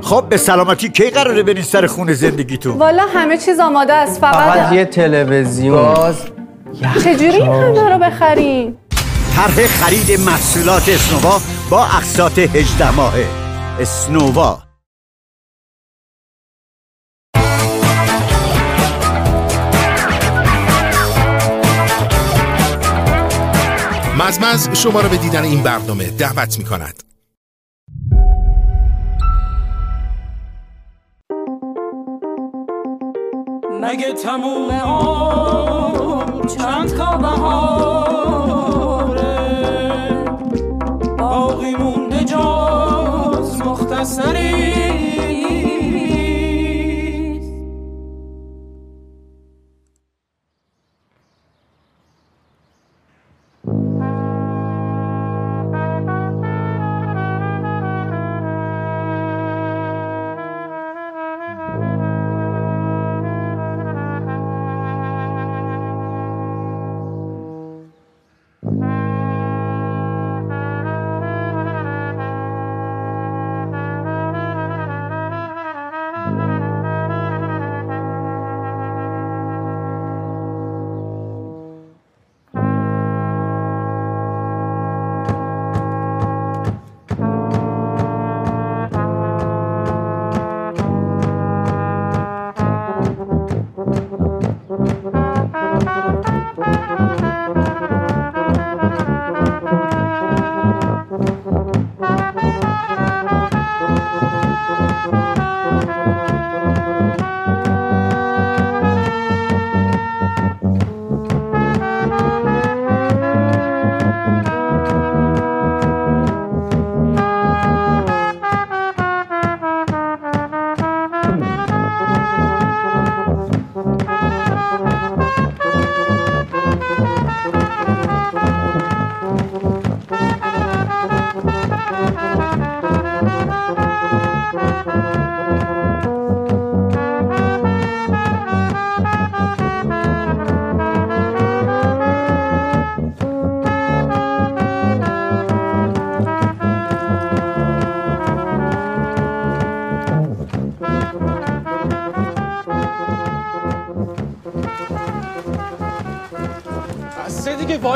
خب به سلامتی کی قراره برین سر خونه زندگیتون؟ والا همه چیز آماده است فقط فقط یه تلویزیون. گاز چجوری این همه رو بخریم طرح خرید محصولات اسنووا با اقساط 18 ماهه. اسنووا. مزمز شما را به دیدن این برنامه دعوت می کند مگه تموم؟ چند تا بهاره؟ باقی مونده جز مختصری.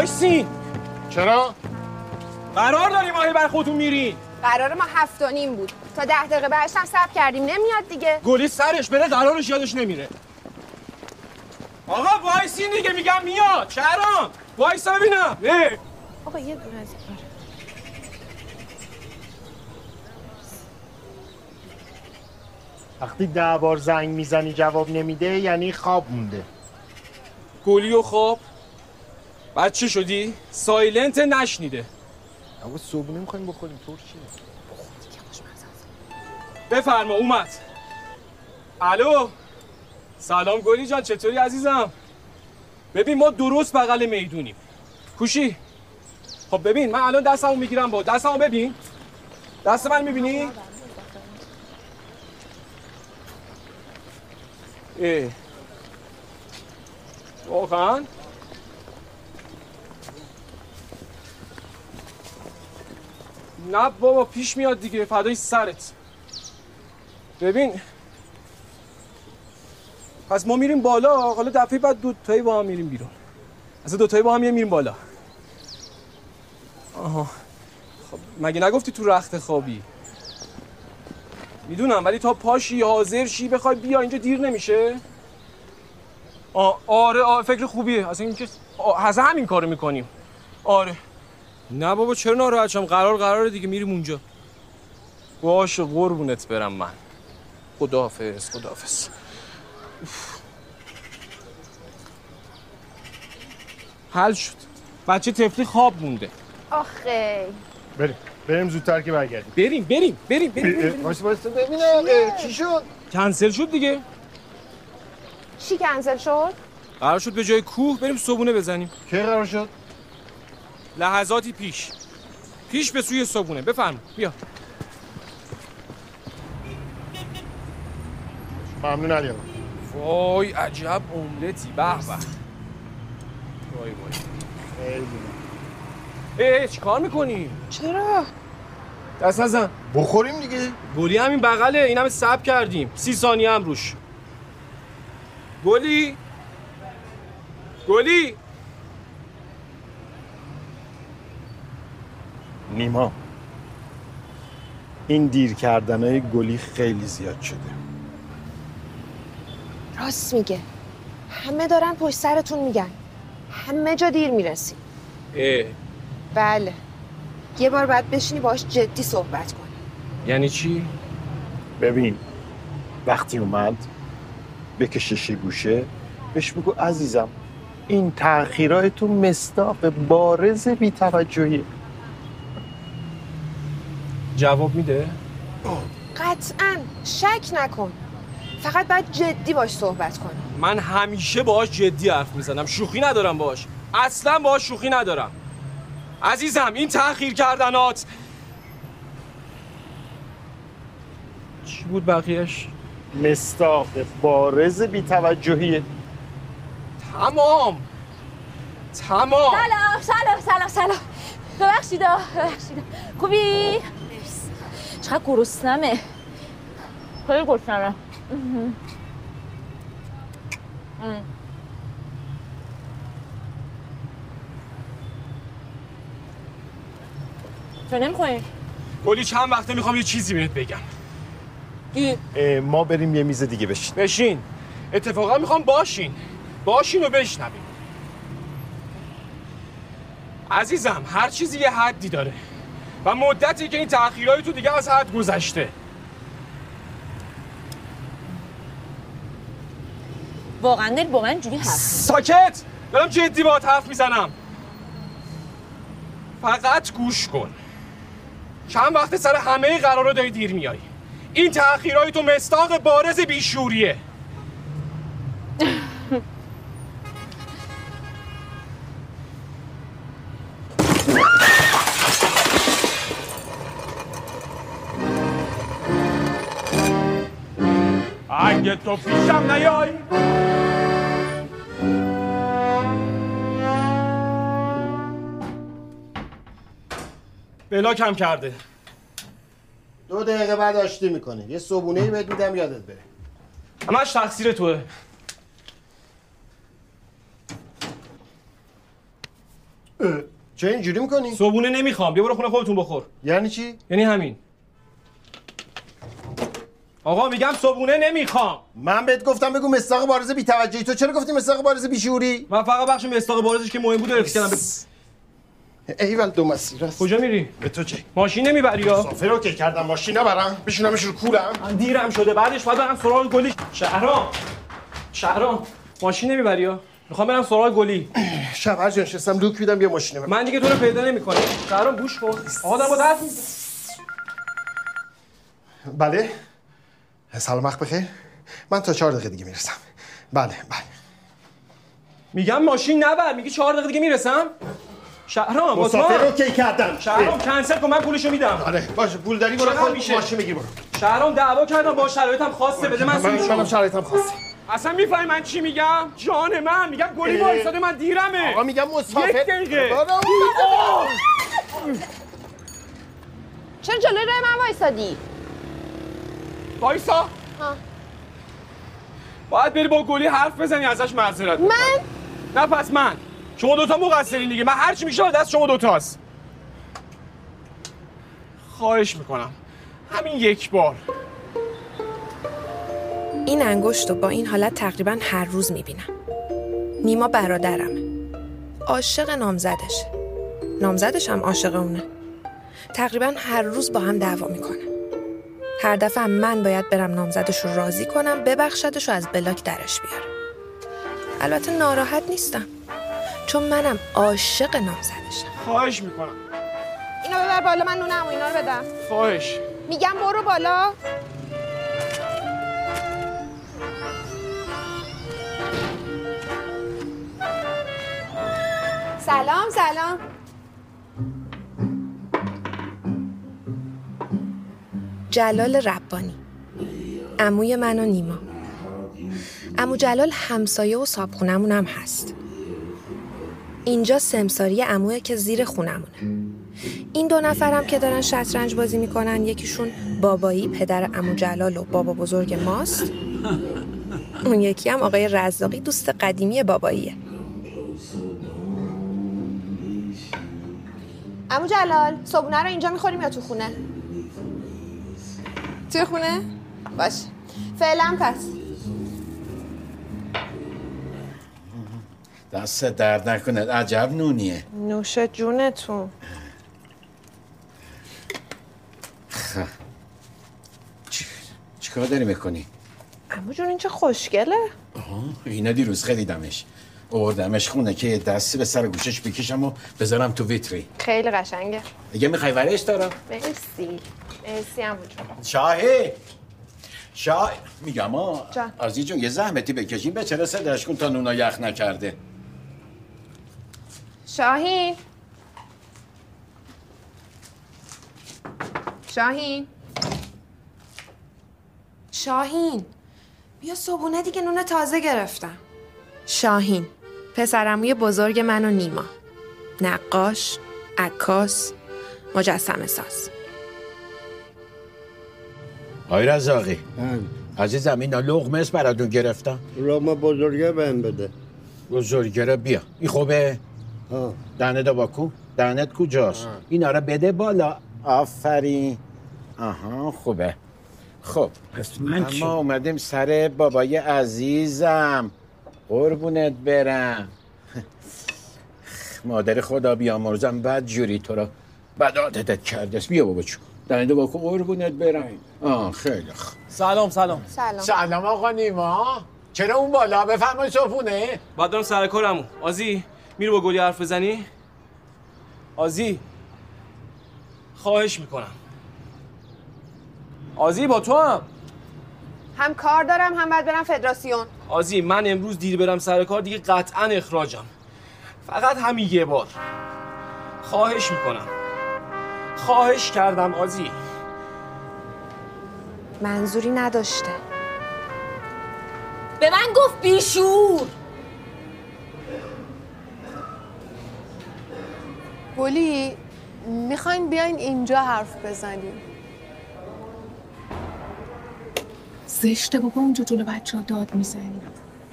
وایسین چرا؟ قرار داریم ماهی بر خودتون میرین قرار ما هفت و نیم بود. تا ده دقیقه بعدش هم صبر کردیم. نمیاد دیگه. گلی سرش بره قرارش یادش نمیره. آقا وایسین دیگه میگم میاد. شهرام وایسا ببینم. آقا یه دونه از این. وقتی ده بار زنگ می‌زنی جواب نمیده یعنی خواب مونده. گلی و خواب؟ بعد چی شدی؟ سایلنت نشنیده. اما صبحونه می‌خوایم بخوریم طور چیه؟ بفرما اومد. الو؟ سلام گلی جان چطوری عزیزم؟ ببین ما درست بغل می‌دونیم. کوشی؟ خب ببین من الان دستمو می‌گیرم با دستمو ببین. دست من می‌بینی؟ اه. واقعا؟ نه بابا پیش میاد دیگه. فدای سرت. ببین. پس ما میریم بالا. حالا دفعه بعد دو تایی با هم میریم بیرون. اصلا دو تایی با هم میریم بالا. آها. خب مگه نگفتی تو رخت خوابی؟ می‌دونم ولی تا پاشی حاضر شی بخوای بیا اینجا دیر نمیشه. آ آره آره فکر خوبیه. اصلا اینکه همین کارو می‌کنیم. آره. نه بابا چرا ناراحت شم قرار قراره دیگه میریم اونجا. باشه قربونت برم من. خداحافظ خداحافظ. حل شد. بچه تفلی خواب مونده. آخه. بریم بریم زودتر که برگردیم. بریم بریم بریم بریم. واسه واسه ببینم چی شد؟ کنسل شد دیگه. چی کنسل شد؟ قرار شد به جای کوه بریم صبونه بزنیم. کی قرار شد؟ لحظاتی پیش. پیش به سوی صبونه بفرم بیا. ممنون علی. وای عجب املتی به به. وای وای. خیلی. ای چی کار می‌کنی؟ چرا؟ دست نزن. بخوریم دیگه. گلی همین بغله. این همه سب کردیم. سی ثانیه هم روش. گلی. گلی. نیما. این دیر کردن های گلی خیلی زیاد شده. راست میگه. همه دارن پشت سرتون میگن. همه جا دیر می‌رسی. اه. بله. یه بار باید بشینی باش جدی صحبت کنی. یعنی چی؟ ببین وقتی اومد بکشش گوشه بهش بگو عزیزم این تأخیرهای تو مستاق بارز بیتوجهی جواب میده؟ قطعا. شک نکن. فقط باید جدی باش صحبت کنی. من همیشه باهاش جدی حرف می‌زنم. شوخی ندارم باهاش. اصلا باهاش شوخی ندارم. عزیزم این تأخیر کردنات. چی بود بقیهش؟ مستاق بارز بیتوجهی. تمام. تمام. سلام سلام سلام سلام. ببخشید آه، ببخشید. خوبی؟ چقدر گرسنمه. خیلی گرسنمه. چرا نمیخوایی؟ گلی چند وقته می‌خوام یه چیزی بهت بگم. ما بریم یه میز دیگه بشین. بشین. اتفاقا می‌خوام باشین. باشین و بشنوین عزیزم هر چیزی یه حدی داره. و مدتی که این تأخیرهای تو دیگه از حد گذشته. واقعا داری با من اینجوری حرف ساکت! دارم جدی باهات حرف می‌زنم. فقط گوش کن. چند وقت سر همه قرارا داری دیر میای این تأخیرهای تو مستاق بارز بیشوریه. اگه تو پیشم نیای. بلاکم کرده. دو دقیقه بعد آشتی می‌کنه. یه صبونه ای بهت میدم یادت بره. همش تقصیر توه. چه اینجوری می‌کنی؟ صبونه نمی‌خوام. بیا برو خونه خودتون بخور. یعنی چی؟ یعنی همین. آقا میگم صبونه نمی‌خوام. من بهت گفتم بگو مستاق بارز بیتوجهی. تو چرا گفتی مستاق بارز بیشوری؟ من فقط بخش مستاق بارزش که مهم بود رو کردم. ایول دو مسیر است. کجا میری؟ به تو چه؟ ماشین نمی‌بری یا؟ سافر رو که کردم ماشین نبرم بشونمش رو کولم. من دیرم شده. بعدش باید برم سراغ گلی. شهرام. شهرام ماشین نمی‌بری یا؟ می‌خوام برم سراغ گلی. شب هر جا نشستم لوک میدم یه ماشین من دیگه تو رو پیدا نمی‌کنم. شهرام گوش کن. آقا دارم با حرف می‌زنم. بله. سلام وقت بخیر. من تا چهار دقیقه دیگه می‌رسم. بله بله. میگم ماشین نبر. میگی چهار دقیقه دیگه می‌رسم؟ شهرام مسافر رو عثمان کی کردم؟ شهرام کنسل کن من پولشو میدم. آره باشه پول داری برو خود میشه؟ ماشین بگیر برو. شهرام دعوا کردم با شرایطم خواسته بده من منم شرایطم خواسته اصلا می‌فهمی من چی میگم؟ جان من میگم گلی. وایساده من دیرمه. آقا میگم مسافر. یک دقیقه. چرا جلوی راه من وایسادی؟ وایسا. ها. باید بری با گلی حرف بزنی ازش معذرت من؟ نه پس من. شما دوتا مقصرین دیگه. من هر چی میشه دست شما دوتاست. خواهش می‌کنم. همین یک بار. این انگشت رو با این حالت تقریبا هر روز می‌بینم. نیما برادرمه عاشق نامزدشه نامزدش هم عاشق اونه. تقریبا هر روز با هم دعوا می‌کنه. هر دفعه من باید برم نامزدش رو راضی کنم ببخشدش و از بلاک درش بیارم. البته ناراحت نیستم چون منم عاشق نامزدشم. خواهش می‌کنم. اینو ببر بالا من نون عمو اینا رو بدم. خواهش. میگم برو بالا. سلام سلام. جلال ربانی. عموی من و نیما. عمو جلال همسایه و صابخونمون هم هست. اینجا سمساری عموه که زیر خونمونه این دو نفرم که دارن شطرنج بازی می‌کنن یکیشون بابایی پدر امو جلال و بابا بزرگ ماست. اون یکی هم آقای رزاقی دوست قدیمی باباییه. امو جلال صبونه رو اینجا می‌خوریم یا تو خونه؟ توی خونه؟ باش. فعلا پس. دست درد نکنه. عجب نونیه. نوش جونتون. خب چی, چی کار داری می‌کنی؟ امو جون این چه خوشگله؟ آها اینا دیروز خریدمش. آوردمش خونه که دستی به سر گوشش بکشم و بذارم تو ویتری خیلی قشنگه. دیگه می‌خوای ورش دارم. مرسی. جون شاهی. شاه میگم ها جان. آرزی جون یه زحمتی بکشیم به چرا صداش کن تا نونا یخ نکرده. شاهین شاهین شاهین بیا صبونه دیگه نون تازه گرفتم. شاهین پسرموی بزرگ من و نیما. نقاش عکاس مجسمه ساز. آی رزاقی. عزیزم اینا لغمه است براتون گرفتم لغمه بزرگه بهم بده. بزرگه رو بیا. این خوبه؟ ها. دهنت باکو دهنت کجاست؟ اینا رو بده بالا. آفرین. آها خوبه. خب من چی؟ اما اومدیم سر بابای عزیزم. قربونت برم. مادر خدا بیامرزم بد جوری تو رو بد عادتت کرده است. بیا بابا چون دهنت باکو قربونت برم. آه خیلی خوب. سلام سلام. سلام. سلام آقا نیما. چرا اون بالا؟ بفرمایید صبحونه. بعد دارم سر کارمو. آزی میری با گلی حرف بزنی. آزی خواهش می‌کنم. آزی با تو هم. هم کار دارم هم باید برم فدراسیون. آزی من امروز دیر برم سر کار دیگه قطعا اخراجم. فقط همین یه بار. خواهش می‌کنم. خواهش کردم آزی. منظوری نداشته. به من گفت بیشور. گلی می‌خواین بیاین اینجا حرف بزنیم. زشته بابا اونجا جلو بچه ها داد می‌زنی.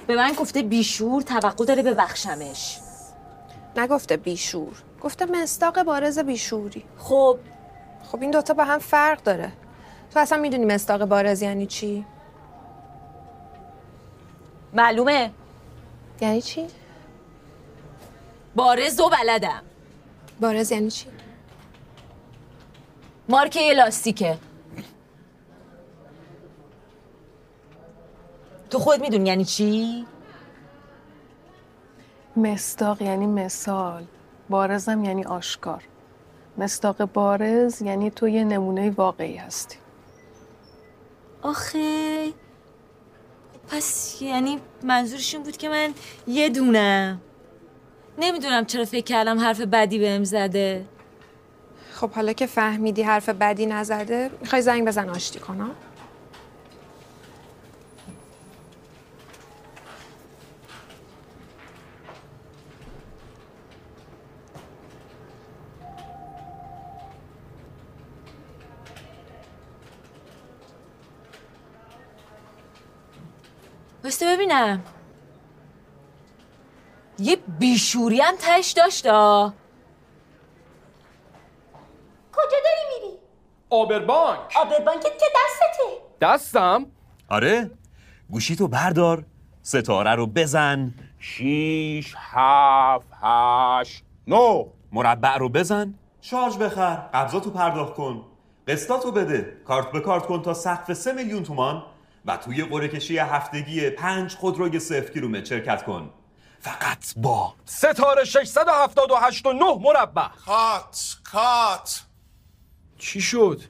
به من گفته بیشور توقع داره ببخشمش. نگفته بیشور. گفته مستاق بارز بیشوری. خب. خب این دوتا با هم فرق داره. تو اصلا می‌دونی مستاق بارز یعنی چی؟ معلومه یعنی چی؟ بارز و بلدم بارز یعنی چی؟ مارک یه لاستیکه تو خود می‌دونی یعنی چی؟ مستاق یعنی مثال بارزم یعنی آشکار مستاق بارز یعنی تو یه نمونه واقعی هستی آخه پس یعنی منظورشون بود که من یه دونم نمی‌دونم چرا فکر کردم حرف بدی بهم زده خب حالا که فهمیدی حرف بدی نزده می‌خوای زنگ بزن آشتی کنم؟ بسته ببینم. یه بیشوری هم تش داشت آ. کجا داری میری؟ آبربانک. آبربانکت که دستته. دستم؟ آره. گوشی تو بردار ستاره رو بزن. شیش هفت هشت نو. مربع رو بزن. شارژ بخر. قبضاتو پرداخت کن. قسطاتو بده. کارت به کارت کن تا سقف سه میلیون تومان. و توی قرعه کشی هفتگی پنج خودروی صفر کیلومتر شرکت کن. فقط با ستاره 678 و 9 مربع. کات کات. چی شد؟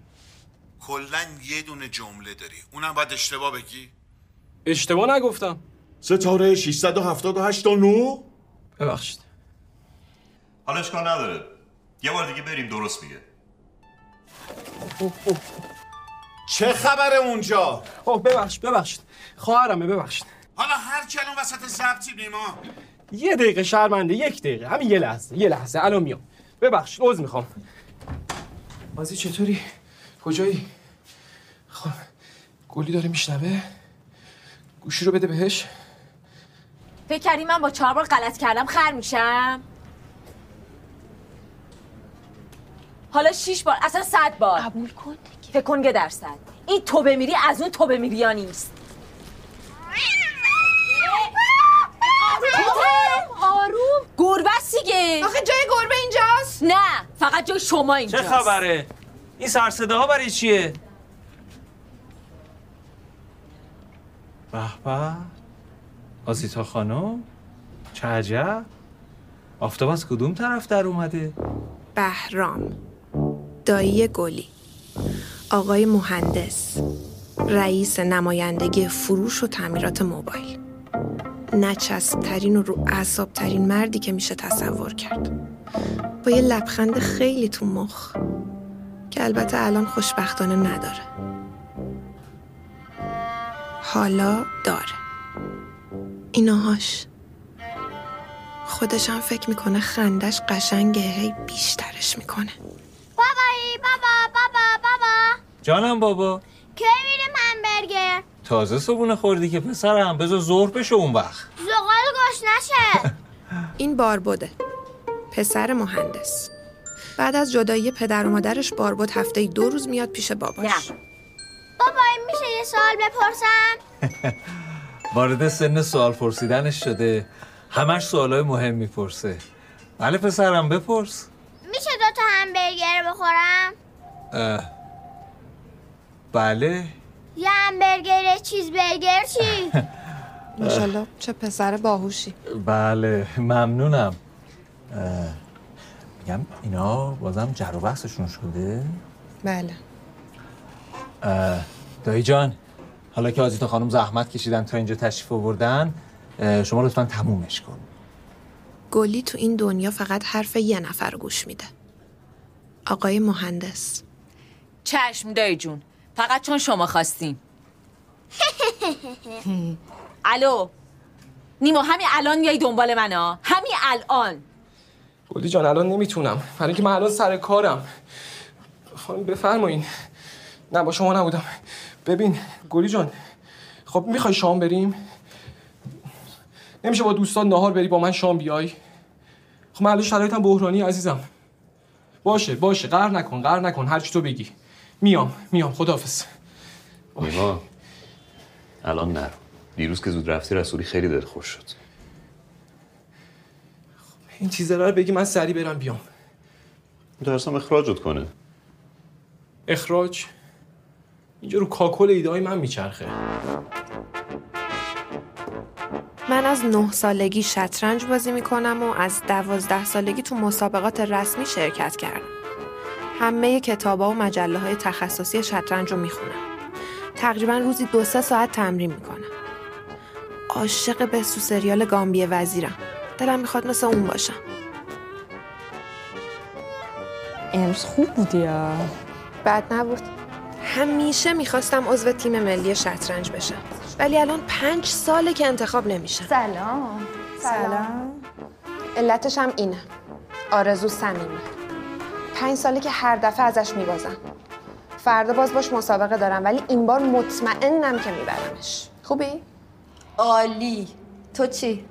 کلا یه دونه جمله داری. اونم باید اشتباه بگی. اشتباه نگفتم. ستاره 678 و 9 ببخشید. حالا اشکال نداره. یه بار دیگه بریم درست میگه. چه خبره اونجا؟ اوه ببخشید ببخشید. خواهرمه ببخشید. حالا هر کلام وسط ضبطی نیما یه دقیقه شرمنده یک دقیقه. همین یه لحظه یه لحظه. الان میام. ببخشید عذر می‌خوام. مازی چطوری؟ کجایی؟ خب گلی داره میشنوه؟ گوشی رو بده بهش. فکر کردی من با چهار بار غلط کردم خر میشم؟ حالا شیش بار اصلا صد بار. قبول کن. یه درصد. این تو بمیری از اون تو بمیری یا نیست. آروم. گربه است دیگه. آخه جای گربه اینجاست. نه فقط جای شما چه اینجاست. خبره؟ این سرصداها برای چیه؟ به به. آزیتا خانم چه عجب؟ آفتاب از کدوم طرف در اومده؟ بهرام دایی گلی. آقای مهندس رئیس نمایندگی فروش و تعمیرات موبایل. نچسبترین و رو اعصابترین مردی که میشه تصور کرد. با یه لبخند خیلی تو مخ که البته الان خوشبختانه نداره. حالا داره. ایناهاش. خودشم فکر می‌کنه خندش قشنگه هی بیشترش می‌کنه. بابایی بابا بابا. جانم بابا. کی میریم همبرگر؟ تازه صبونه خوردی که پسرم. بذار ظهر بشه اون وقت. زغال گوش نشه. این باربده پسر مهندس. بعد از جدایی پدر و مادرش باربد هفته دو روز میاد پیش باباش. بابایی میشه یه سوال بپرسم؟ وارد سن سوال پرسیدنش شده. همش سوالای مهم می‌پرسه. بله پسرم بپرس. میشه دو تا همبرگر بخورم؟ اه. بله. یه همبرگر چیز برگر چی؟ ماشاءالله چه پسر باهوشی. بله ممنونم. میگم اینا بازم جر و بحثشون شده؟ بله. دایی جان حالا که آزیتا خانم زحمت کشیدن تا اینجا تشریف آوردن شما لطفا تمومش کن. گلی تو این دنیا فقط حرف یه نفر گوش میده. آقای مهندس. چشم دایی جون فقط چون شما خواستین. الو. نیما همین الان میای دنبال من ها همین الان. گلی جان الان نمی‌تونم. برای اینکه من الان سر کارم. خانم بفرمایین. نه با شما نبودم. ببین گلی جان خب می‌خوای شام بریم؟ نمیشه با دوستان نهار بری با من شام بیای؟ خب من الان شرایطم بحرانی عزیزم. باشه باشه. قهر نکن قهر نکن. هر چی تو بگی. میام میام. خداحافظ. نیما الان نرو دیروز که زود رفتی رسولی خیلی دل خوش شد. این چیزا رو بگی من سری برم بیام. درستم اخراجت کنه. اخراج؟ اینجا رو کاکل ایده های من میچرخه. من از نه سالگی شطرنج بازی می‌کنم و از دوازده سالگی تو مسابقات رسمی شرکت کردم. همه کتابا و مجله های تخصصی شطرنج رو می‌خونم. تقریبا روزی دو سه ساعت تمرین می‌کنم. عاشق بسو سریال گامبی وزیرم. دلم می‌خواد مثل اون باشم. امروز خوب بودی یا بد نبود. همیشه می‌خواستم عضو تیم ملی شطرنج بشم. ولی الان پنج ساله که انتخاب نمیشم. سلام سلام علتش هم اینه آرزو صمیمی پنج ساله که هر دفعه ازش میبازم. فردا باز باش مسابقه دارم ولی این بار مطمئنم که میبرمش. خوبی؟ عالی. تو چی؟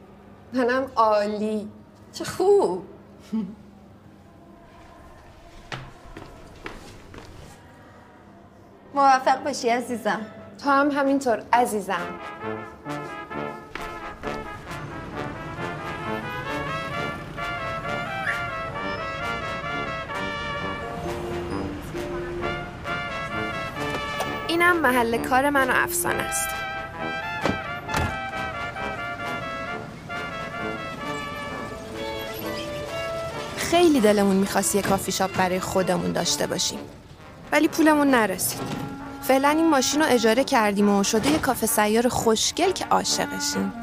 منم عالی. چه خوب. موفق باشی عزیزم. تو هم همینطور عزیزم. اینم محل کار من و افسانه است. خیلی دلمون می‌خواست یه کافی شاپ برای خودمون داشته باشیم. ولی پولمون نرسید. فعلا این ماشین رو اجاره کردیم و شده یه کافه سیار خوشگل که عاشقشیم.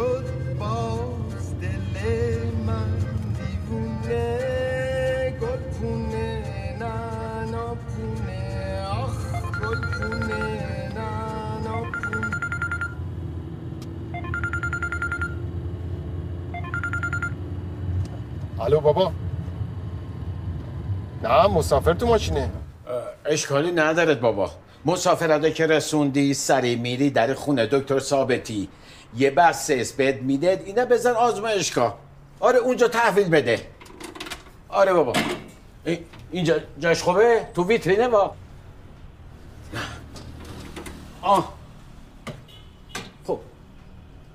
شد باز دل من دیوونه گل پونه نانا پونه آخ گل پونه نانا پونه الو بابا. نه مسافر تو ماشینه. اشکالی ندارد بابا. مسافرده که رسوندی سری میری در خونه دکتر ثابتی. یه بس بهت میده اینه بزن آزمایشگاه. آره اونجا تحویل بده. آره بابا. ای- اینجا جاش خوبه؟ تو ویترینه با. آه. خب.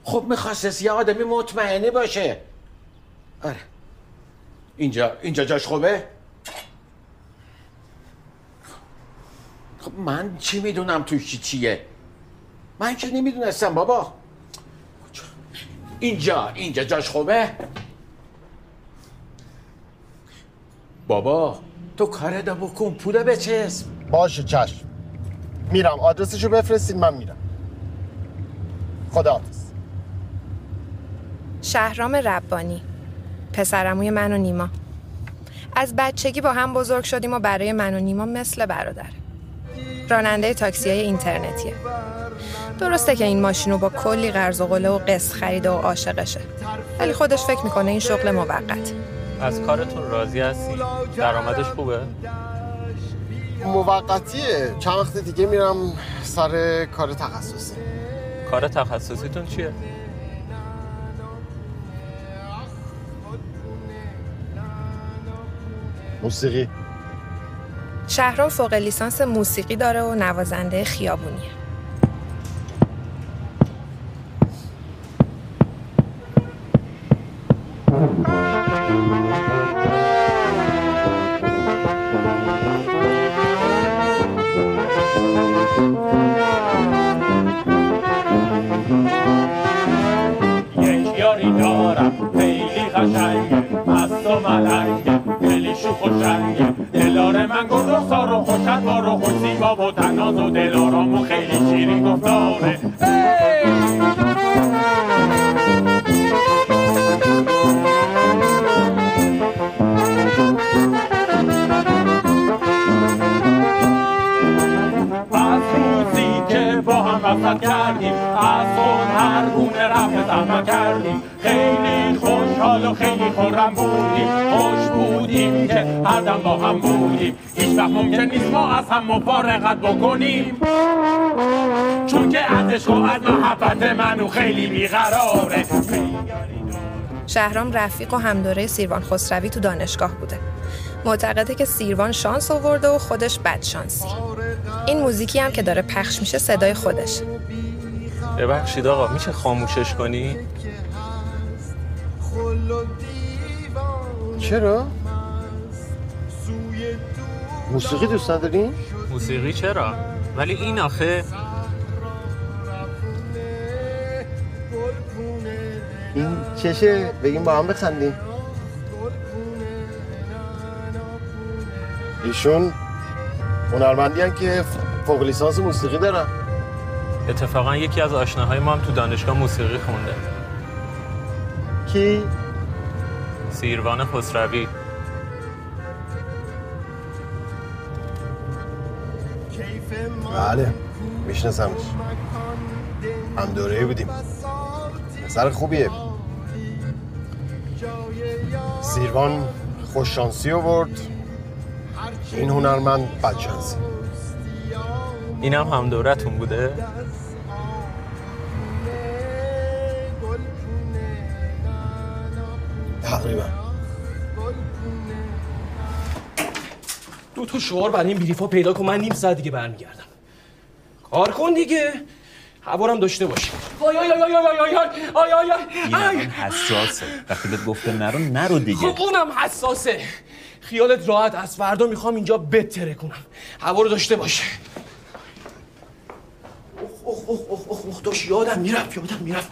خب می‌خواست یه آدمی مطمئنی باشه. آره. اینجا اینجا جاش خوبه؟ خب من چی می‌دونم توش چی چیه؟ من که نمی‌دونستم بابا. اینجا اینجا جاش خوبه؟ بابا تو کار دا بکن پوله بچسب. باشه چشم. میرم. آدرسشو بفرستید من میرم. خداحافظ شهرام ربانی. پسرموی من و نیما. از بچگی با هم بزرگ شدیم و برای من و نیما مثل برادر. راننده تاکسی های اینترنتیه. درسته که این ماشین رو با کلی قرض و قله و قسط خریده و عاشقشه ولی خودش فکر می‌کنه این شغل موقت از کارتون راضی هستی؟ درآمدش خوبه؟ موقتیه چند وقت دیگه میرم سر کار تخصصی کار تخصصیتون چیه؟ موسیقی شهرام فوق لیسانس موسیقی داره و نوازنده خیابونیه مفارقت بکنیم چون که از عشق و از محبت منو خیلی بیقراره شهرام رفیق و همدوره سیروان خسروی تو دانشگاه بوده معتقده که سیروان شانس آورده و خودش بد شانسی این موزیکی هم که داره پخش میشه صدای خودش ببخشید آقا میشه خاموشش کنی؟ چرا؟ موسیقی دوست نداری؟ موسیقی چرا؟ ولی این آخه این چشه؟ بگیم با هم بخندیم. ایشون هنرمندی هن که فوق لیسانس موسیقی دارن. اتفاقا یکی از آشناهای ما هم تو دانشگاه موسیقی خونده. کی؟ سیروان خسروی. بله میشناسمش. هم دوره بودیم. پسر خوبیه. سیروان خوششانسی آورد. این هنرمند بدشانسی. اینم هم دورتون بوده؟ تقریبا. دو تا شعار برای این بریفا پیدا کن. من نیم ساعت دیگه برمیگردم. کار کن دیگه. حوارم داشته آی آی آی آی آی آی آی آی این حساسه. وقتی بهت گفته نرو نرو دیگه. خب اونم حساسه. خیالت راحت از فردا می‌خوام اینجا بتره کنم. هوا رو داشته باشه. اخ اخ اخ اخ اخ داشت یادم می‌رفت یادم می‌رفت.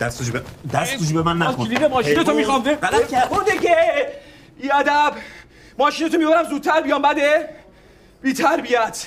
دست تو جیب دست تو جیب من نکن. کلید ماشینتو می‌خوام ده. غلط کرد. برو دیگه. بیادب ماشینتو می‌برم زودتر بیام بده. بی تربیت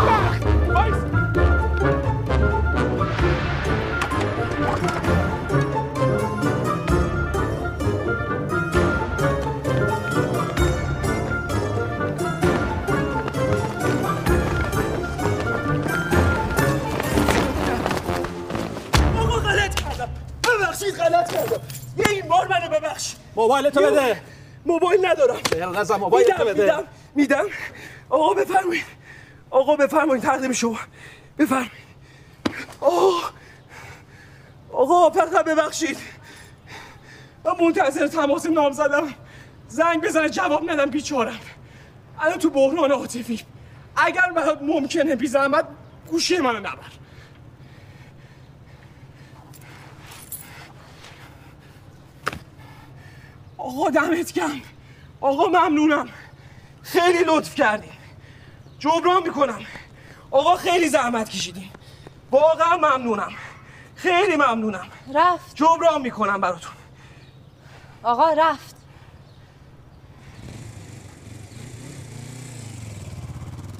موبایلتو بده. موبایل ندارم. نزن موبایلتو میدم بده. میدم میدم. آقا بفرمایید. آقا بفرمایید تقدیم شما. بفرمایید. آقا آقا فقط ببخشید. من منتظر تماس نام زدم. زنگ بزنه جواب ندم بیچارم. الان تو بحران عاطفی اگر برات ممکنه بی زحمت گوشی منو نبر. آقا دمت گرم. آقا ممنونم. خیلی لطف کردی جبران می‌کنم. آقا خیلی زحمت کشیدین. واقعا ممنونم. خیلی ممنونم. رفت. جبران می‌کنم براتون. آقا رفت.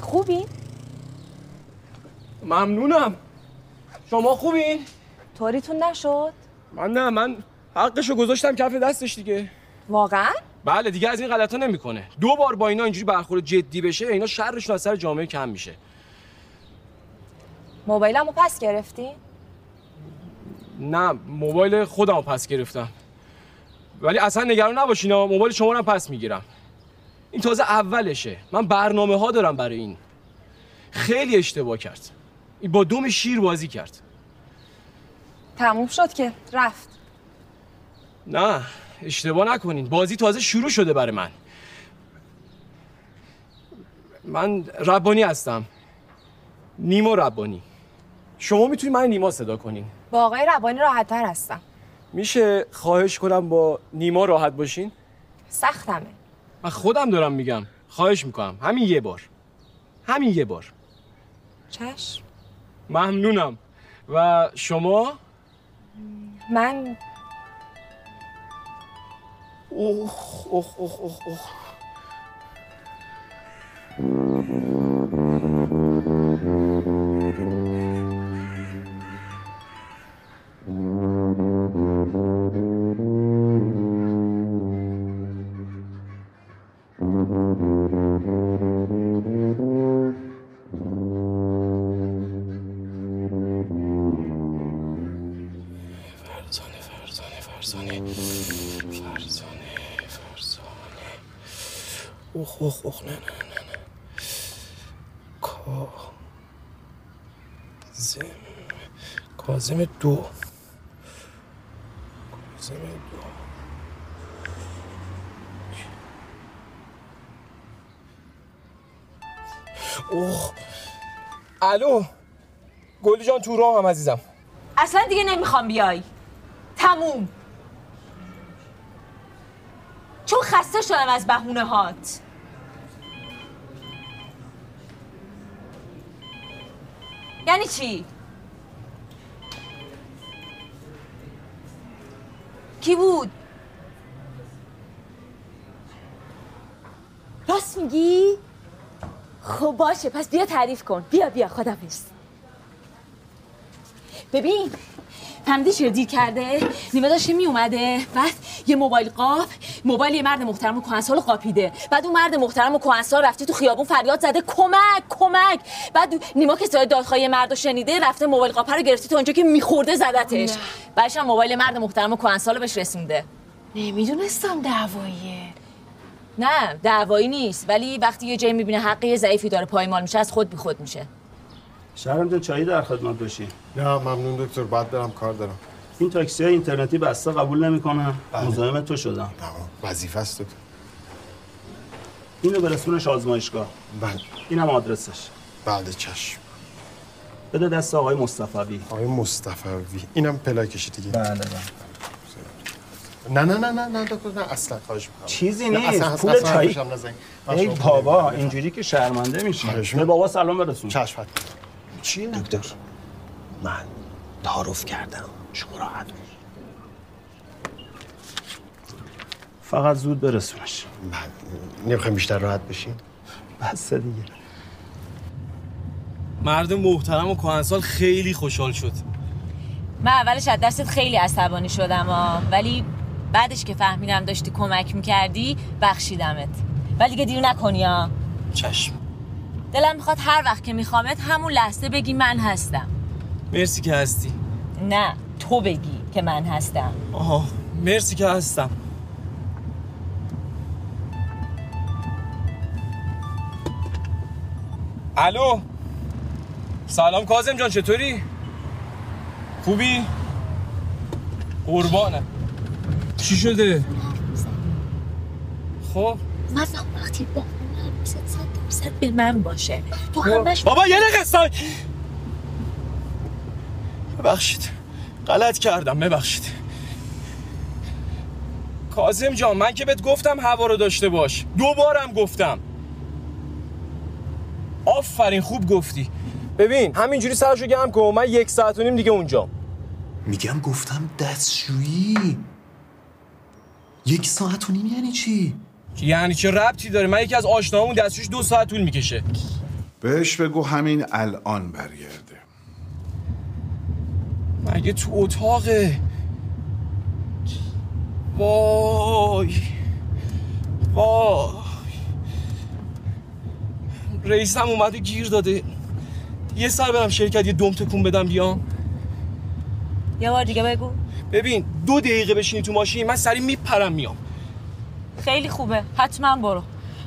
خوبی؟ ممنونم. شما خوبین؟ طوریتون نشد؟ من نه من حقشو گذاشتم کف دستش دیگه. واقعا؟ بله دیگه از این غلطا نمی‌کنه. دو بار با اینا اینجوری برخورد جدی بشه اینا شرشون از سر جامعه کم میشه. موبایلمو پس گرفتی؟ نه موبایل خودم رو پس گرفتم. ولی اصلا نگران نباشین موبایل شما رو پس می‌گیرم. این تازه اولشه. من برنامه ها دارم برای این. خیلی اشتباه کرد. این با دوم شیر بازی کرد. تموم شد که رفت. نه. اشتباه نکنین. بازی تازه شروع شده برای من. من ربانی هستم. نیما ربانی. شما می‌تونید من نیما صدا کنین. با آقای ربانی راحت تر هستم. میشه خواهش کنم با نیما راحت باشین؟ سختمه. من خودم دارم میگم. خواهش می‌کنم. همین یه بار. همین یه بار. چشم. ممنونم. و شما؟ من اوه اوه اوه اوه اوه فرزانه کازم دو. کازم دو. اوه. الو. گلی جان تو راه هم عزیزم. اصلا دیگه نمی‌خوام بیای. تموم. چون خسته شدم از بهونه هات. یعنی چی؟ کی بود؟ راست میگی؟ خب باشه پس بیا تعریف کن بیا بیا خدافز ببین فهمیدی چرا دیر کرده نیمه داشته می اومده بعد یه موبایل قاب موبایل یه مرد محترم و کهنسال قاپیده. بعد اون مرد محترم و کهنسال رفته تو خیابون فریاد زده کمک کمک. بعد نیما که صدای دادخواهی مرد رو شنیده رفته موبایل قاپ رو گرفته تو اونجا که میخورده زدتش. بعدش هم موبایل مرد محترم و کهنسال رو بهش رسونده. نمی‌دونستم دعواییه. نه دعوایی نیست. ولی وقتی یه جایی می‌بینه حق یه ضعیفی داره پایمال میشه از خود بی خود میشه. شهرام جان چایی در خدمت باشی. نه ممنون دکتر. بعد برم کار دارم. این تاکسی های اینترنتی بسته قبول نمی‌کنن مزاحم تو شدم وظیفه است دکتر اینو برسونش آزمایشگاه بله. اینم آدرسش. بله چشم. بده دست آقای مصطفی. آقای مصطفی. اینم پلاکشی دیگه. بله بله. نه نه نه نه نه دکتر نه اصلا خواهش می‌کنم. چیزی نه، نیست. پول چایی ای بابا اینجوری که شرمنده میشی. خواهش به بابا سلام برسون. چشم چیه؟ دکتر. من تعارف کردم. شما راحت باش. فقط زود برسونش. نمی‌خوایم بیشتر راحت بشین بسته دیگه. مرد محترم و کهنسال خیلی خوشحال شد. من اولش از دستت خیلی عصبانی شدم ها ولی بعدش که فهمیدم داشتی کمک می‌کردی بخشیدمت. ولی دیگه دیر نکنی ها چشم. دلم می‌خواد هر وقت که میخوامت همون لحظه بگی من هستم. مرسی که هستی. نه. تو بگی که من هستم. آها مرسی که هستم. الو؟ سلام کازم جان چطوری؟ خوبی؟ قربانه چی شده؟ خب. من وقتی با صد به من باشه. تو همش بابا یه دقیقه ببخشید. غلط کردم ببخشید. کازم جان من که بهت گفتم هوا رو داشته باش. دوبارم گفتم. آفرین خوب گفتی. ببین همینجوری سرشو گرم کن. من یک ساعت و نیم دیگه اونجا میگم گفتم دستشویی. یک ساعت و نیم یعنی چی؟ یعنی چه ربطی داره؟ من یکی از آشناهامون دستشویش دو ساعت طول می‌کشه. بهش بگو همین الان برگرده. مگه تو اتاقه؟ وای. وای. رئیسم اومده گیر داده. یه سر برم شرکت یه دم تکون بدم بیام یه بار دیگه بگو. ببین دو دقیقه بشینی تو ماشین من سری میپرم میام. خیلی خوبه. حتما برو.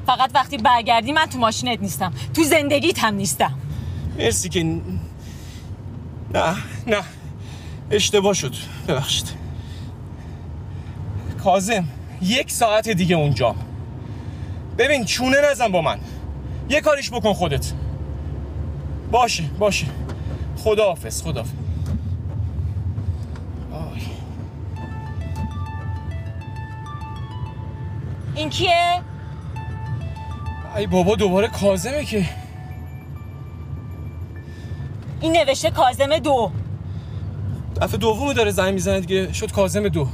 فقط وقتی برگردی من تو ماشینت نیستم. تو زندگیت هم نیستم. مرسی که نه نه. اشتباه شد. ببخشید. کازم یک ساعت دیگه اونجا. ببین چونه نزن با من. یه کاریش بکن خودت. باشه باشه. خداحافظ خداحافظ. آی. این کیه؟ ای بابا دوباره کازمه که. این نوشته کازم دو. دفعه دوم داره زنگ می‌زنه دیگه شد کازم دو.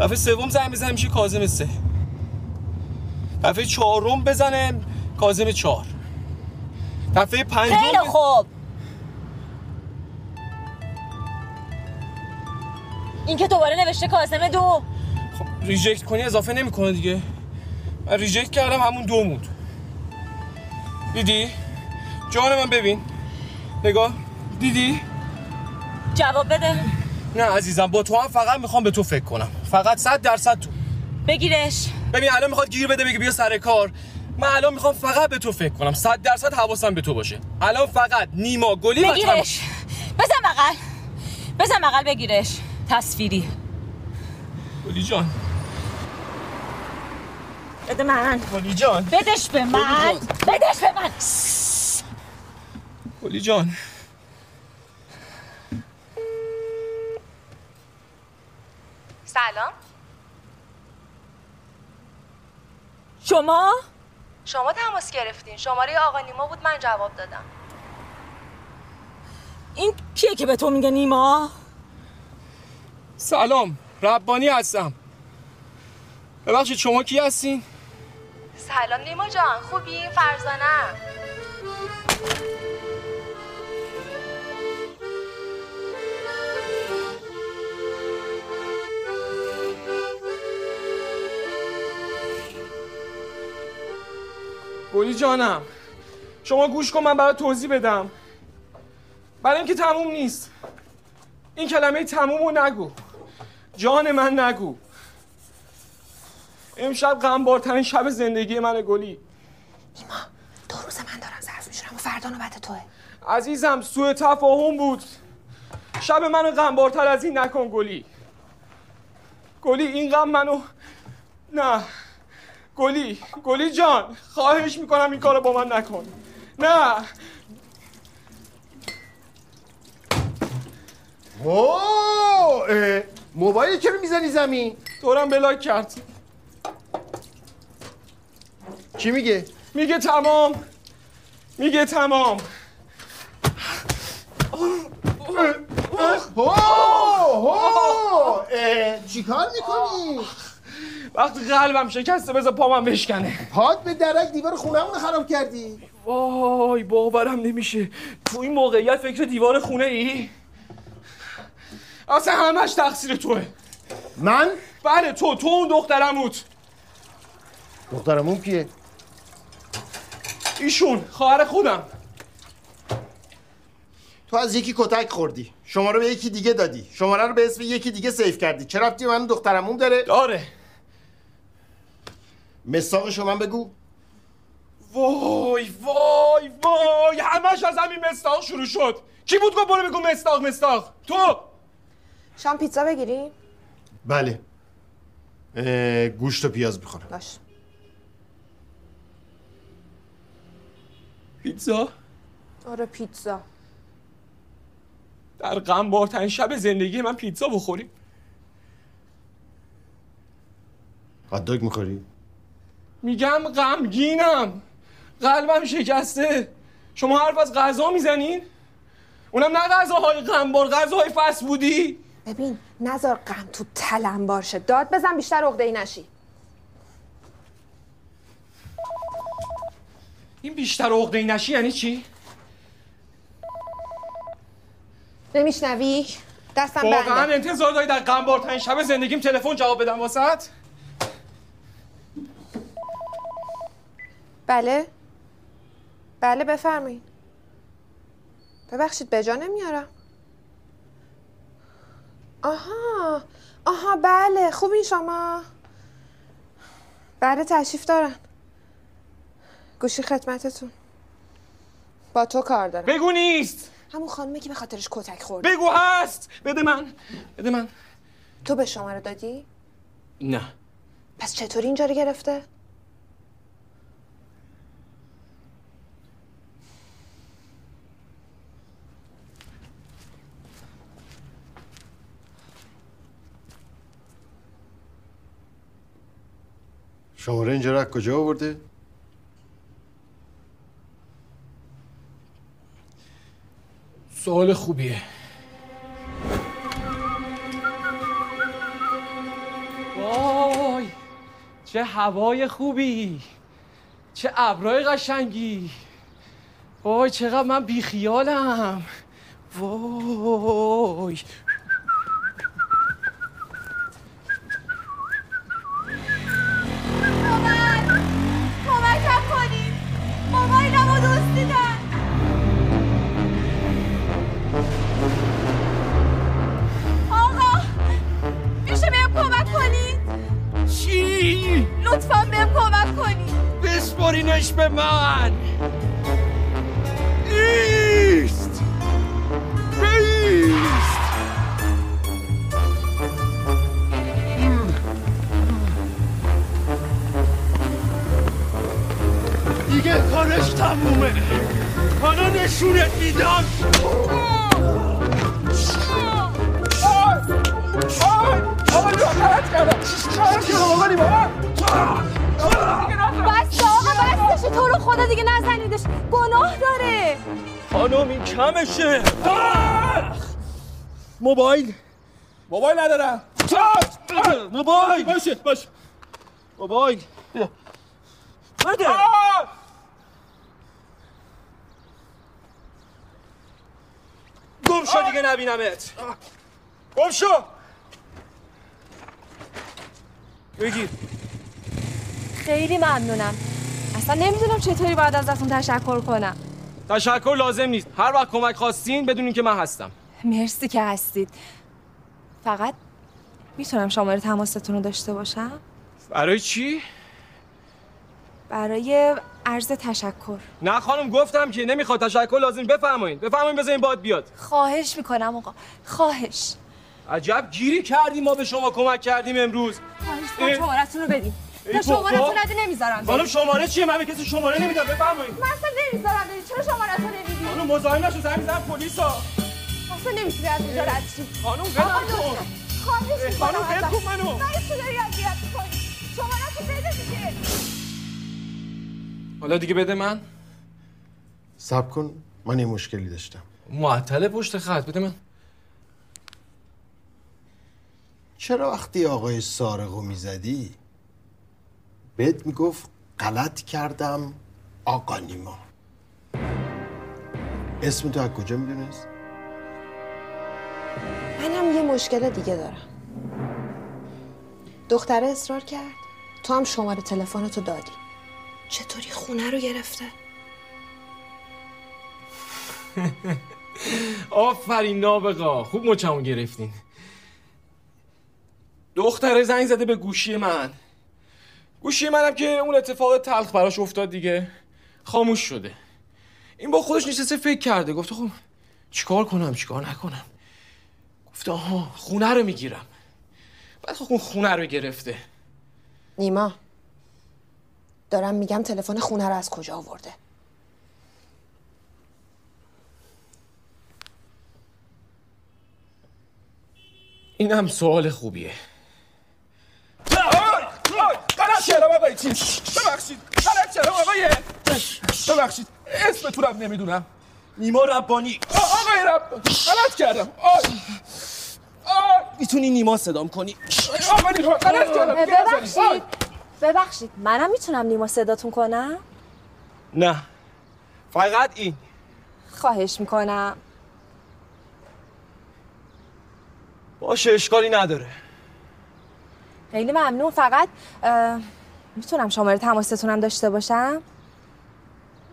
دفعه سوم زنگ می‌زنه میشه کازم سه. دفعه چهارم بزنه کازم چهار. دفعه پنجم خیلی خوب. این که دوباره نوشته کازم دو. reject کنی اضافه نمی‌کنه دیگه. من reject کردم همون دو موند. دیدی؟ جان من ببین. نگاه. دیدی؟ جواب بده. نه عزیزم با تو هم فقط می‌خوام به تو فکر کنم. فقط صد درصد تو. بگیرش. ببین الان می‌خواد گیر بده بگه بیا سر کار. من الان می‌خوام فقط به تو فکر کنم. صد درصد حواسم به تو باشه. الان فقط نیما گلی و بگیرش. بزن بغل. بزن بغل بگیرش. تصویری. گلی جان. بده من. گلی جان. بدش به من. گلی جان. بدش به من. گلی جان. سلام. شما؟ شما تماس گرفتین. شماره آقا نیما بود من جواب دادم. این کیه که به تو میگه نیما؟ سلام. ربانی هستم. ببخشید شما کی هستین؟ سلام نیما جان. خوبی؟ فرزانه گلی جانم. شما گوش کن من برات توضیح بدم. برای اینکه تموم نیست. این کلمه تموم رو نگو. جان من نگو. امشب غمبارترین شب زندگی من گلی. دو روز من دارم ظرف میشورم و فردا نوبت توه. عزیزم سوء تفاهم بود. شب منو غمبارتر از این نکن گلی. گلی این غم منو نه. گلی گلی جان خواهش می‌کنم این کارو با من نکن. نه. اوه موبایل چرا می‌زنی زمین؟ دورم بلاک کرد. چی میگه؟ میگه تمام. میگه تمام. هو هو چیکار می‌کنی؟ وقتی قلبم شکسته بذار پامم بشکنه. پاد به درک دیوار خونه‌مون خراب کردی. وای باورم نمیشه. تو این موقعیت فکر دیوار خونه ای؟ اصلا همش تقصیر توه. من؟ بله تو تو اون دخترموت دخترمون کیه؟ ایشون خواهر خودم. تو از یکی کتک خوردی. شماره به یکی دیگه دادی. شماره رو به اسم یکی دیگه سیف کردی. چرا ربطی من دخترمون داره؟ داره. مساقشو من بگو. وای وای وای همش از همین مستاق شروع شد. کی بود گفت برو بگو مستاق مستاق؟ تو؟ شام پیتزا بگیریم بله. گوشت و پیاز می‌خورم. باش. پیتزا؟ آره پیتزا. در غم بارترین شب زندگی من پیتزا بخوریم. هات می‌خوری؟ میگم غمگینم. قلبم شکسته. شما حرف از غذا می‌زنین؟ اونم نه غذاهای غمبار غذاهای فست بودی ببین نزار غم تو تلم باشه. داد بزن بیشتر عقده ای نشی. این بیشتر عقده نشی یعنی چی؟ نمیشنوی؟ دستم واقعا بنده. انتظار داری در غمبارترین شب زندگیم تلفن جواب بدم واسط بله. بله بفرمایید. ببخشید به جا نمیارم. آها آها بله خوبین شما. بله تشریف دارن. گوشی خدمتتون. با تو کار دارم. بگو نیست. همون خانمه که به خاطرش کتک خورد. بگو هست. بده من بده من. تو به شماره دادی؟ نه. پس چطوری اینجا رو گرفته؟ شماره اینجا رو از کجا آورده؟ سوال خوبیه. وای چه هوای خوبی. چه ابرای قشنگی. وای چقدر من بیخیالم. وای موبایل بده. گم شو دیگه نبینمت. گم شو بگیر خیلی ممنونم. اصلا نمی‌دونم چطوری باید ازتون تشکر کنم. تشکر لازم نیست. هر وقت کمک خواستین بدونین که من هستم. مرسی که هستید. فقط می‌تونم شماره تماستون رو داشته باشم؟ برای چی؟ برای عرض تشکر. نه خانم گفتم که نمی‌خواد تشکر لازم بفرمایید. بفرمایید بذارین باد بیاد. خواهش می‌کنم آقا. خواهش. عجب گیری کردیم ما به شما کمک کردیم امروز. خواهش شمارتون رو بدین. ای تا. شمارتون ندی نمی‌ذارم خانم. شماره چیه؟ من به کسی شماره نمیدم. بفرمایید. من اصلا نمی‌ذارم برید چرا شمارتون نمیدی خانم مزاحم نشو. زنگ می‌زنم پلیس ها اصلا نمی‌تونی از اینجا رد شی. خانم کن. خواهش اه، می‌کنم خانم ول کن منو. تو اذیت می‌کنی؟ شمارتون بده دیگه حالا دیگه بده من. سب کن من یه مشکلی داشتم. معطل پشت خط بده من. چرا وقتی آقای سارقو می‌زدی؟ بهت می‌گفت غلط کردم آقا نیما. اسم تو از کجا می‌دونست؟ منم یه مشکل دیگه دارم. دختره اصرار کرد. تو هم شماره تلفنتو دادی. چطوری خونه رو گرفته؟ آفرین نابغا خوب مچمو گرفتین. دختره زنگ زده به گوشی من. گوشی منم که اون اتفاق تلخ براش افتاد دیگه. خاموش شده. این با خودش نشسته فکر کرده. گفته خب چیکار کنم؟ چیکار نکنم؟ گفته آها خونه رو می‌گیرم. بعد خب اون خونه رو گرفته. نیما. دارم میگم تلفن خونه رو از کجا آورده؟ اینم سوال خوبیه. غلط کردم آقای چیز ببخشید. غلط کردم آقای ببخشید اسمتونم نمی‌دونم. نیما ربانی. آقای رب غلط کردم. آی. می‌تونی نیما صدام کنی. ببخشید. ببخشید. منم می‌تونم نیما صداتون کنم؟ نه. فقط این. خواهش می‌کنم. باشه اشکالی نداره. خیلی ممنون. فقط می‌تونم شماره تماستونم داشته باشم؟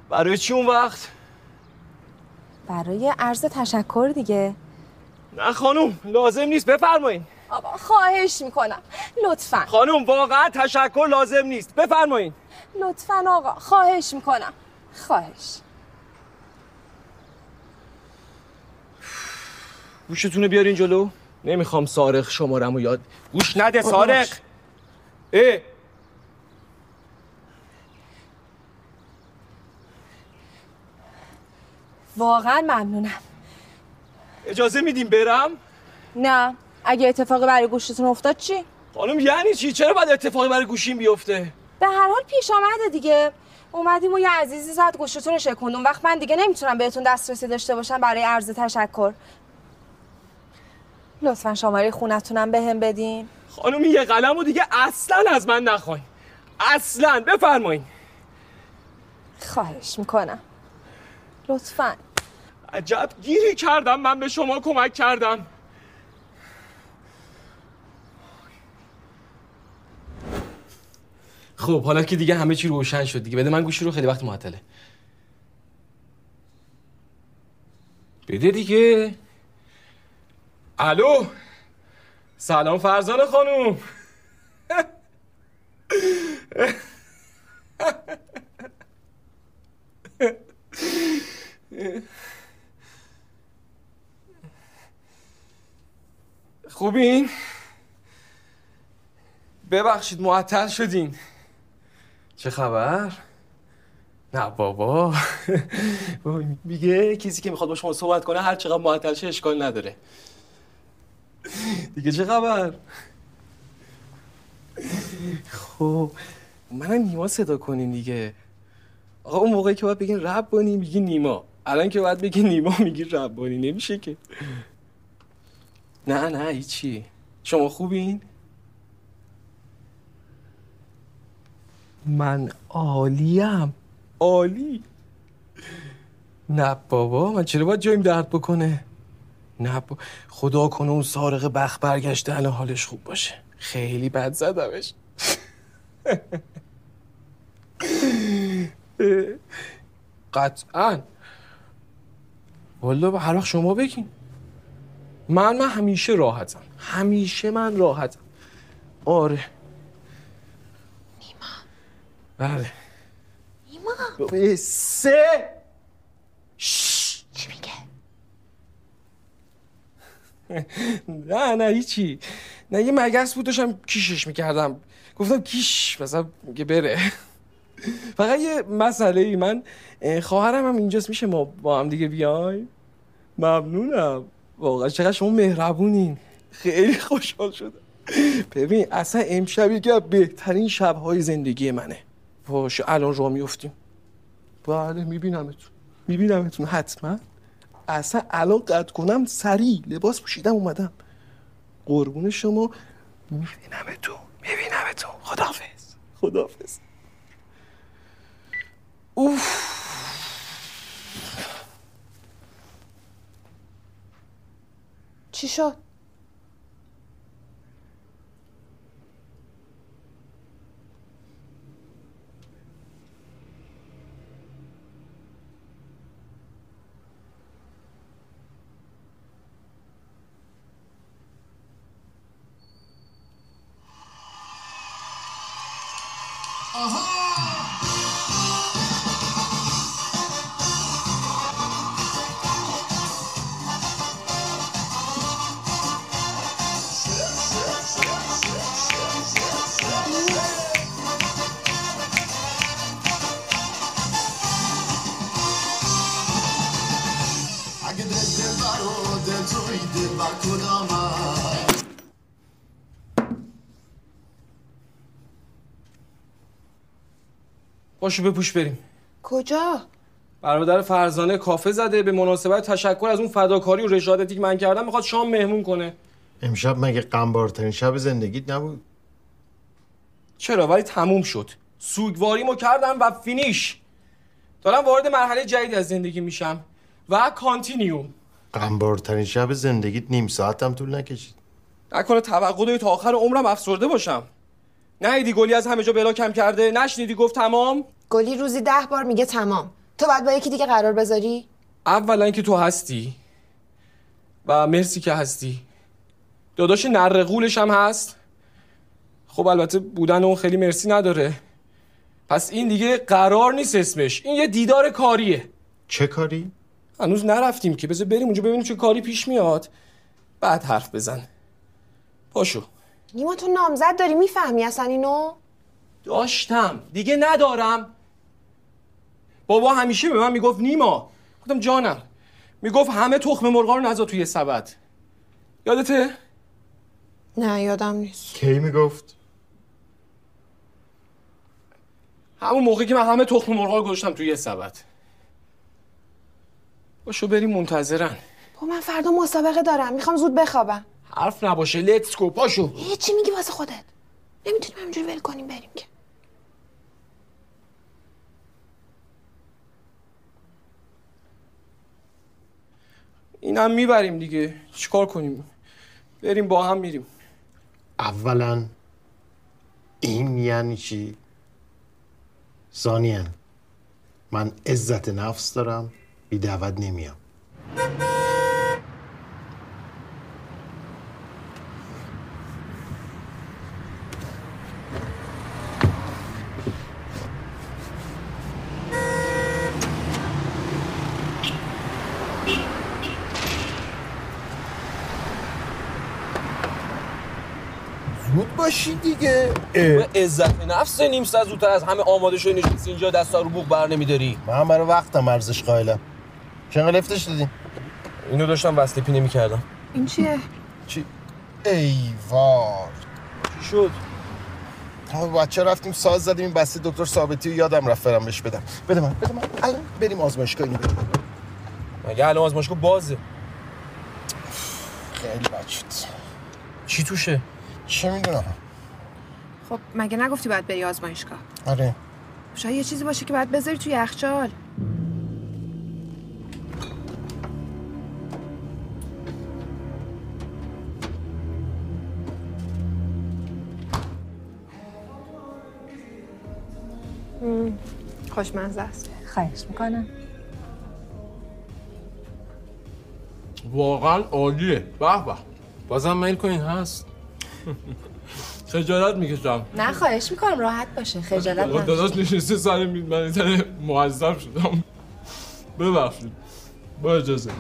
برای چی اون وقت؟ برای عرض تشکر دیگه. نه خانوم لازم نیست بفرمایین. آبا خواهش می‌کنم. لطفا. خانوم واقعا تشکر لازم نیست. بفرمایین. لطفا آقا خواهش می‌کنم. خواهش. گوشتون رو بیارین جلو. نمی‌خوام سارق شمارم یاد گوش نده سارق. اه. واقعا ممنونم. اجازه میدیم برم؟ نه. اگه اتفاقی برای گوشتون افتاد چی؟ خانم یعنی چی؟ چرا باید اتفاقی برای گوشیم بیفته؟ به هر حال پیش آمده دیگه. اومدیم و یه عزیزی زد گوشتون رو شکوند. اون وقت من دیگه نمی‌تونم بهتون دسترسی داشته باشم برای عرض تشکر. لطفا شماره خونتونم بهم بدین. خانم یه قلم و دیگه اصلا از من نخواین. اصلا بفرمایین. خواهش می‌کنم. لطفا. عجب گیری کردم من به شما کمک کردم. خب حالا که دیگه همه چی روشن شد دیگه. بده من گوشی رو خیلی وقت معطله. بده دیگه. الو؟ سلام فرزانه خانوم خوبین؟ ببخشید معطل شدین. چه خبر؟ نه بابا. میگه کسی که می‌خواد با شما صحبت کنه هر چقدر معطل شه اشکال نداره. دیگه چه خبر؟ خب من نیما صدا کنین دیگه. آقا اون موقعی که باید بگین ربانی میگی نیما. الان که باید بگی نیما میگی ربانی نمیشه که. نه نه هیچی. شما خوبین؟ من عالیم. عالی. نه بابا من چرا باید جایم درد بکنه؟ نه با... خدا کنه اون سارق بخ برگشته الان حالش خوب باشه. خیلی بد زدمش. قطعا. والا هر وقت شما بگین. من من همیشه راحتم. همیشه من راحتم. آره. نیما. بله. نیما. سه! چی میگه؟ نه نه هیچی. نه یه مگس بود داشتم کیشش می‌کردم. گفتم کیش مثلا که بره. فقط یه مسئله ای من اه، خواهرم هم اینجاست میشه ما با هم دیگه بیایم؟ ممنونم. واقعا چقدر شما مهربونین. خیلی خوشحال شدم. ببین اصلا امشب یکی از بهترین شبهای زندگی منه. باشه الان راه میفتیم بله میبینمتون. میبینمتون حتما. اصلا الان قد کنم سریع لباس پوشیدم اومدم. قربون شما. میبینمتون میبینمتون. خداحافظ. خداحافظ. اوف. چی شد؟ پاشو بپوش بریم. کجا؟ برادر فرزانه کافه زده. به مناسبت تشکر از اون فداکاری و رشادتی که من کردم می‌خواد شام مهمون کنه. امشب مگه غمبارترین شب زندگیت نبود؟ چرا؟ ولی تموم شد. سوگواریمو کردم و finish. دارم وارد مرحله جدید از زندگی میشم. و continue م. غمبارترین شب زندگیت نیم ساعت هم طول نکشید. نکنه توقع داری تا آخر عمرم افسرده باشم. نیدی گلی از همه جا بلا کم کرده. نشنیدی گفت تمام؟ گلی روزی ده بار میگه تمام. تو باید با یکی دیگه قرار بذاری؟ اولا که تو هستی. و مرسی که هستی. داداش نرقولش هم هست. خب البته بودن اون خیلی مرسی نداره. پس این دیگه قرار نیست اسمش. این یه دیدار کاریه. چه کاری؟ هنوز نرفتیم که. بذار بریم اونجا ببینیم چه کاری پیش میاد. بعد حرف بزن. پاشو. نیما تو نامزد داری. می‌فهمی اصلا اینو؟ داشتم. دیگه ندارم. بابا همیشه به من می‌گفت نیما. گفتم جانم. می‌گفت همه تخم مرغا رو نذار توی سبد. یادته؟ نه یادم نیست. کی می‌گفت؟ همون موقعی که من همه تخم مرغا رو گذاشتم توی سبد. باشو بریم منتظرن. با من فردا مسابقه دارم. می‌خوام زود بخوابم. حرف نباشه لیتس گو پاشو. یه چی میگی واسه خودت. نمی‌تونیم همینجوری ول کنیم بریم که. اینم می‌بریم دیگه. چیکار کنیم؟ بریم با هم میریم. اولا این یعنی چی؟ ثانیا من عزت نفس دارم بی دعوت نمیام زود باشی دیگه عزت نفس نیم ساعت زودتر از همه آماده شدی نشستی اینجا دست رو بوق بر نمیداری من برای وقتم ارزش قائلم چه لفتش دادین؟ اینو داشتم وصله پینه می‌کردم این چیه؟ چی؟ ایوار چی شد؟ تا بچه رفتیم ساز زدیم این بسته دکتر ثابتی رو یادم رفت برم بهش بدم بده من بده من الان بریم آزمایشگاه اینو بدیم مگه الان آزمایشگاه بازه خیلی شد چی توشه؟ چه می‌دونم خب مگه نگفتی باید بری آزمایشگاه؟ آره. شاید یه چیزی باشه که باید بذاری توی یخچال. خوشمزه است. خواهش می‌کنم. واقعا عالیه. به به. بازم میل کنین هست. خجالت می‌کشم. نه خواهش می‌کنم راحت باشه خجالت نکش داداش نشسته سر میز من ذره معذب شدم. ببخشید. با اجازه.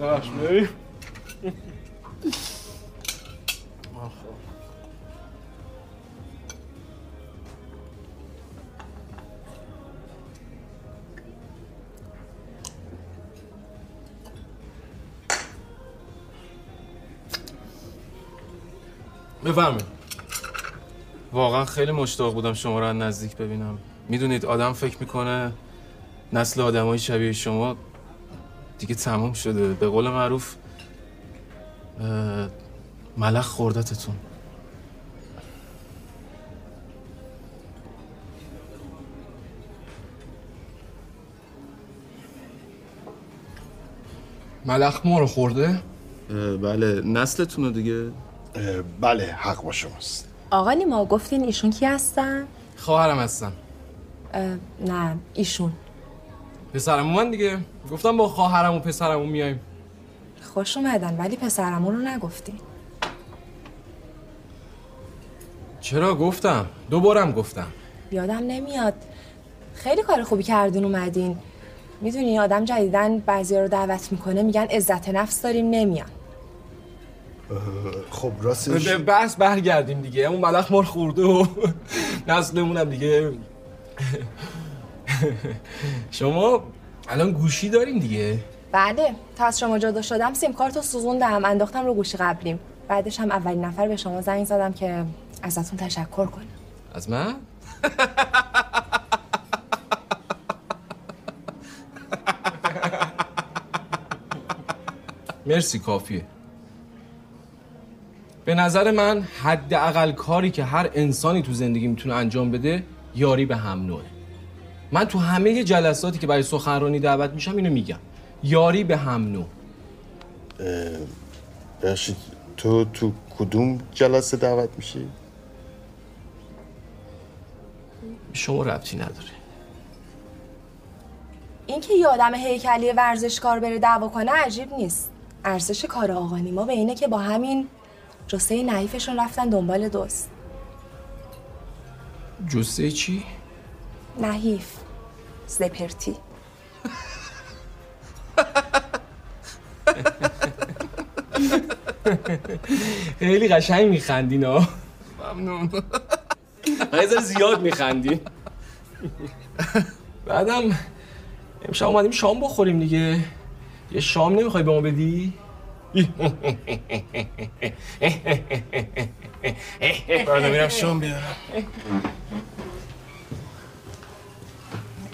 ببخشید. بریم بفرمایید. واقعا خیلی مشتاق بودم شما رو نزدیک ببینم. می‌دونید آدم فکر می‌کنه نسل آدمای شبیه شما دیگه تمام شده. به قول معروف ملخ خوردتتون. ملخ ما رو خورده؟ بله نسلتون دیگه؟ بله حق با شماست. آقا نیما گفتین ایشون کی هستن؟ خواهرم هستم اه، نه ایشون. پسرم من دیگه. گفتم با خواهرم و پسرمون میایم. خوش اومدن ولی پسرمون رو نگفتین. چرا گفتم؟ دوبارم گفتم. یادم نمیاد. خیلی کار خوبی کردین اومدین. می‌دونی آدم جدیدن بعضی رو دعوت می‌کنه میگن عزت نفس داریم نمیان. خب راستش به بحث برگردیم دیگه. اون ملخ مار خورده و نسلمونم دیگه. شما الان گوشی دارین دیگه؟ بله. تا از شما جدا شدم سیم کارتو سوزوندم. انداختم رو گوشی قبلیم. بعدش هم اولین نفر به شما زنگ زدم که ازتون تشکر کنم. از من؟ مرسی کافیه. به نظر من حداقل کاری که هر انسانی تو زندگی می‌تونه انجام بده یاری به هم نوعه من تو همه جلساتی که برای سخنرانی دعوت میشم اینو میگم. یاری به هم نوع. بخشید تو تو کدوم جلسه دعوت میشی؟ شما ربطی نداره. اینکه یه آدم هیکلی ورزشکار بره دعوا کنه عجیب نیست. ارزش کار آقا نیما به اینه که با همین جسه نحیفشون رفتن دنبال دوست. جسه چی؟ نحیف. زپرتی. خیلی قشنگ میخندین ها ممنون. ذره زیاد میخندین. بعدم امشب اومدیم شام بخوریم دیگه. یه شام نمی‌خوای به ما بدی؟ بعد میرم شام بیارم.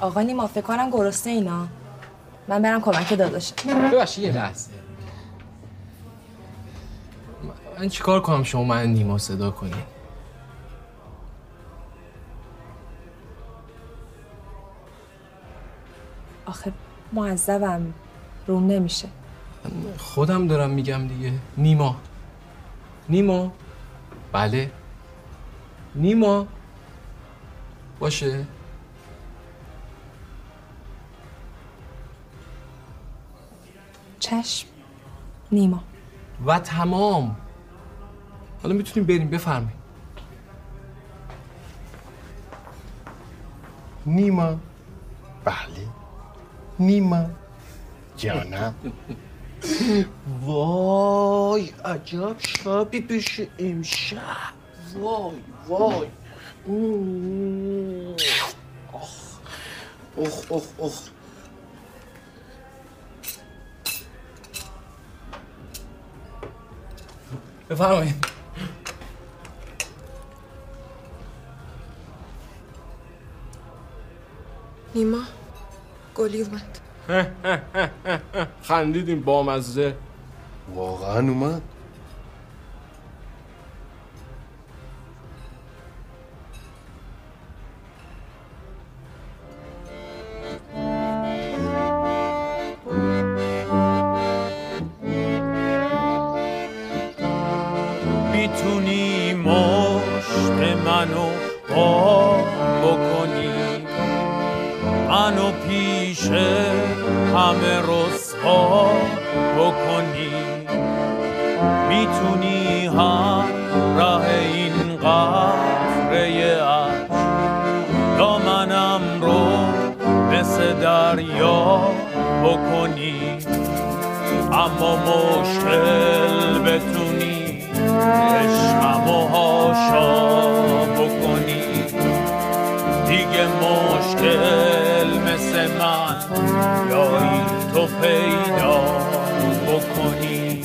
آقا نیما فکر کنم گرسنه اینا. من برم کمک داداشم ببخشید یه لحظه. من چیکار کنم شما من نیما صدا کنین آخه معذبم روم نمیشه. خودم دارم میگم دیگه. نیما. نیما. بله. نیما. باشه. چشم. نیما. و تمام. حالا می‌تونیم بریم بفرمایید. نیما. بله. نیما. جانم. وای عجب شبی بشه امشب. وای وای. آخ اخ اخ اخ بفرمایید. نیما گلی اومد. خندیدیم بامزه واقعا اومد؟ می‌تونی مشت منو آب بکنی؟ منو پیش همه رسوا بکنی. می‌تونی هم راه این قفره عشق دامنم رو مثل دریا بکنی. اما مشکل تو پیدا بکنی.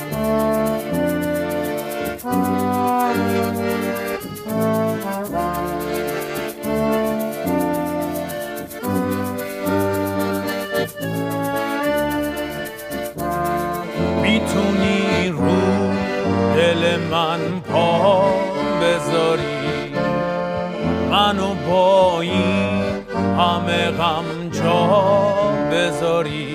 می‌تونی رو دل من پا بذاری. منو با این همه غم جا بذاری.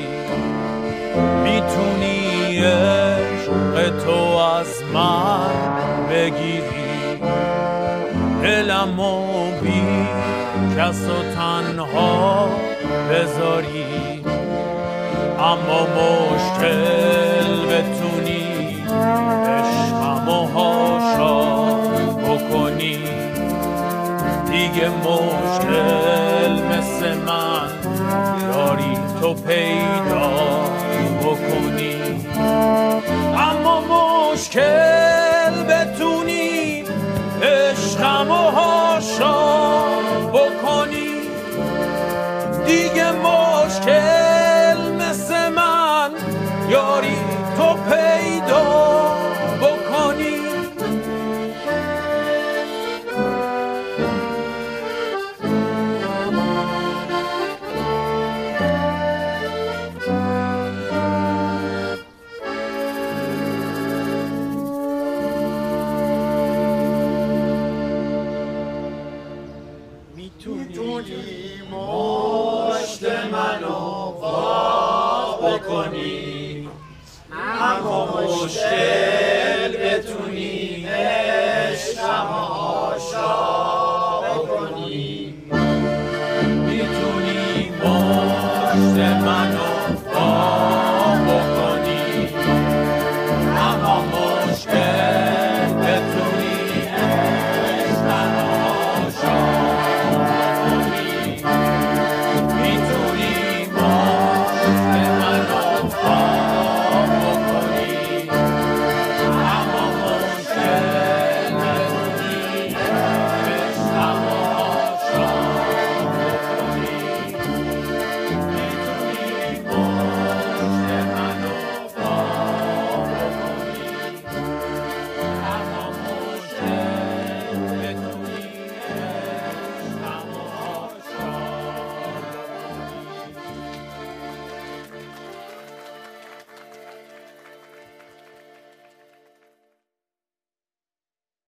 می‌تونی عشق تو از من بگیری؟ دلمو بی کس و تنها بذاری. اما مشکل بتونی عشقم و هاشا بکنی. دیگه مشکل مثل من یاری تو پیدا اما مشکل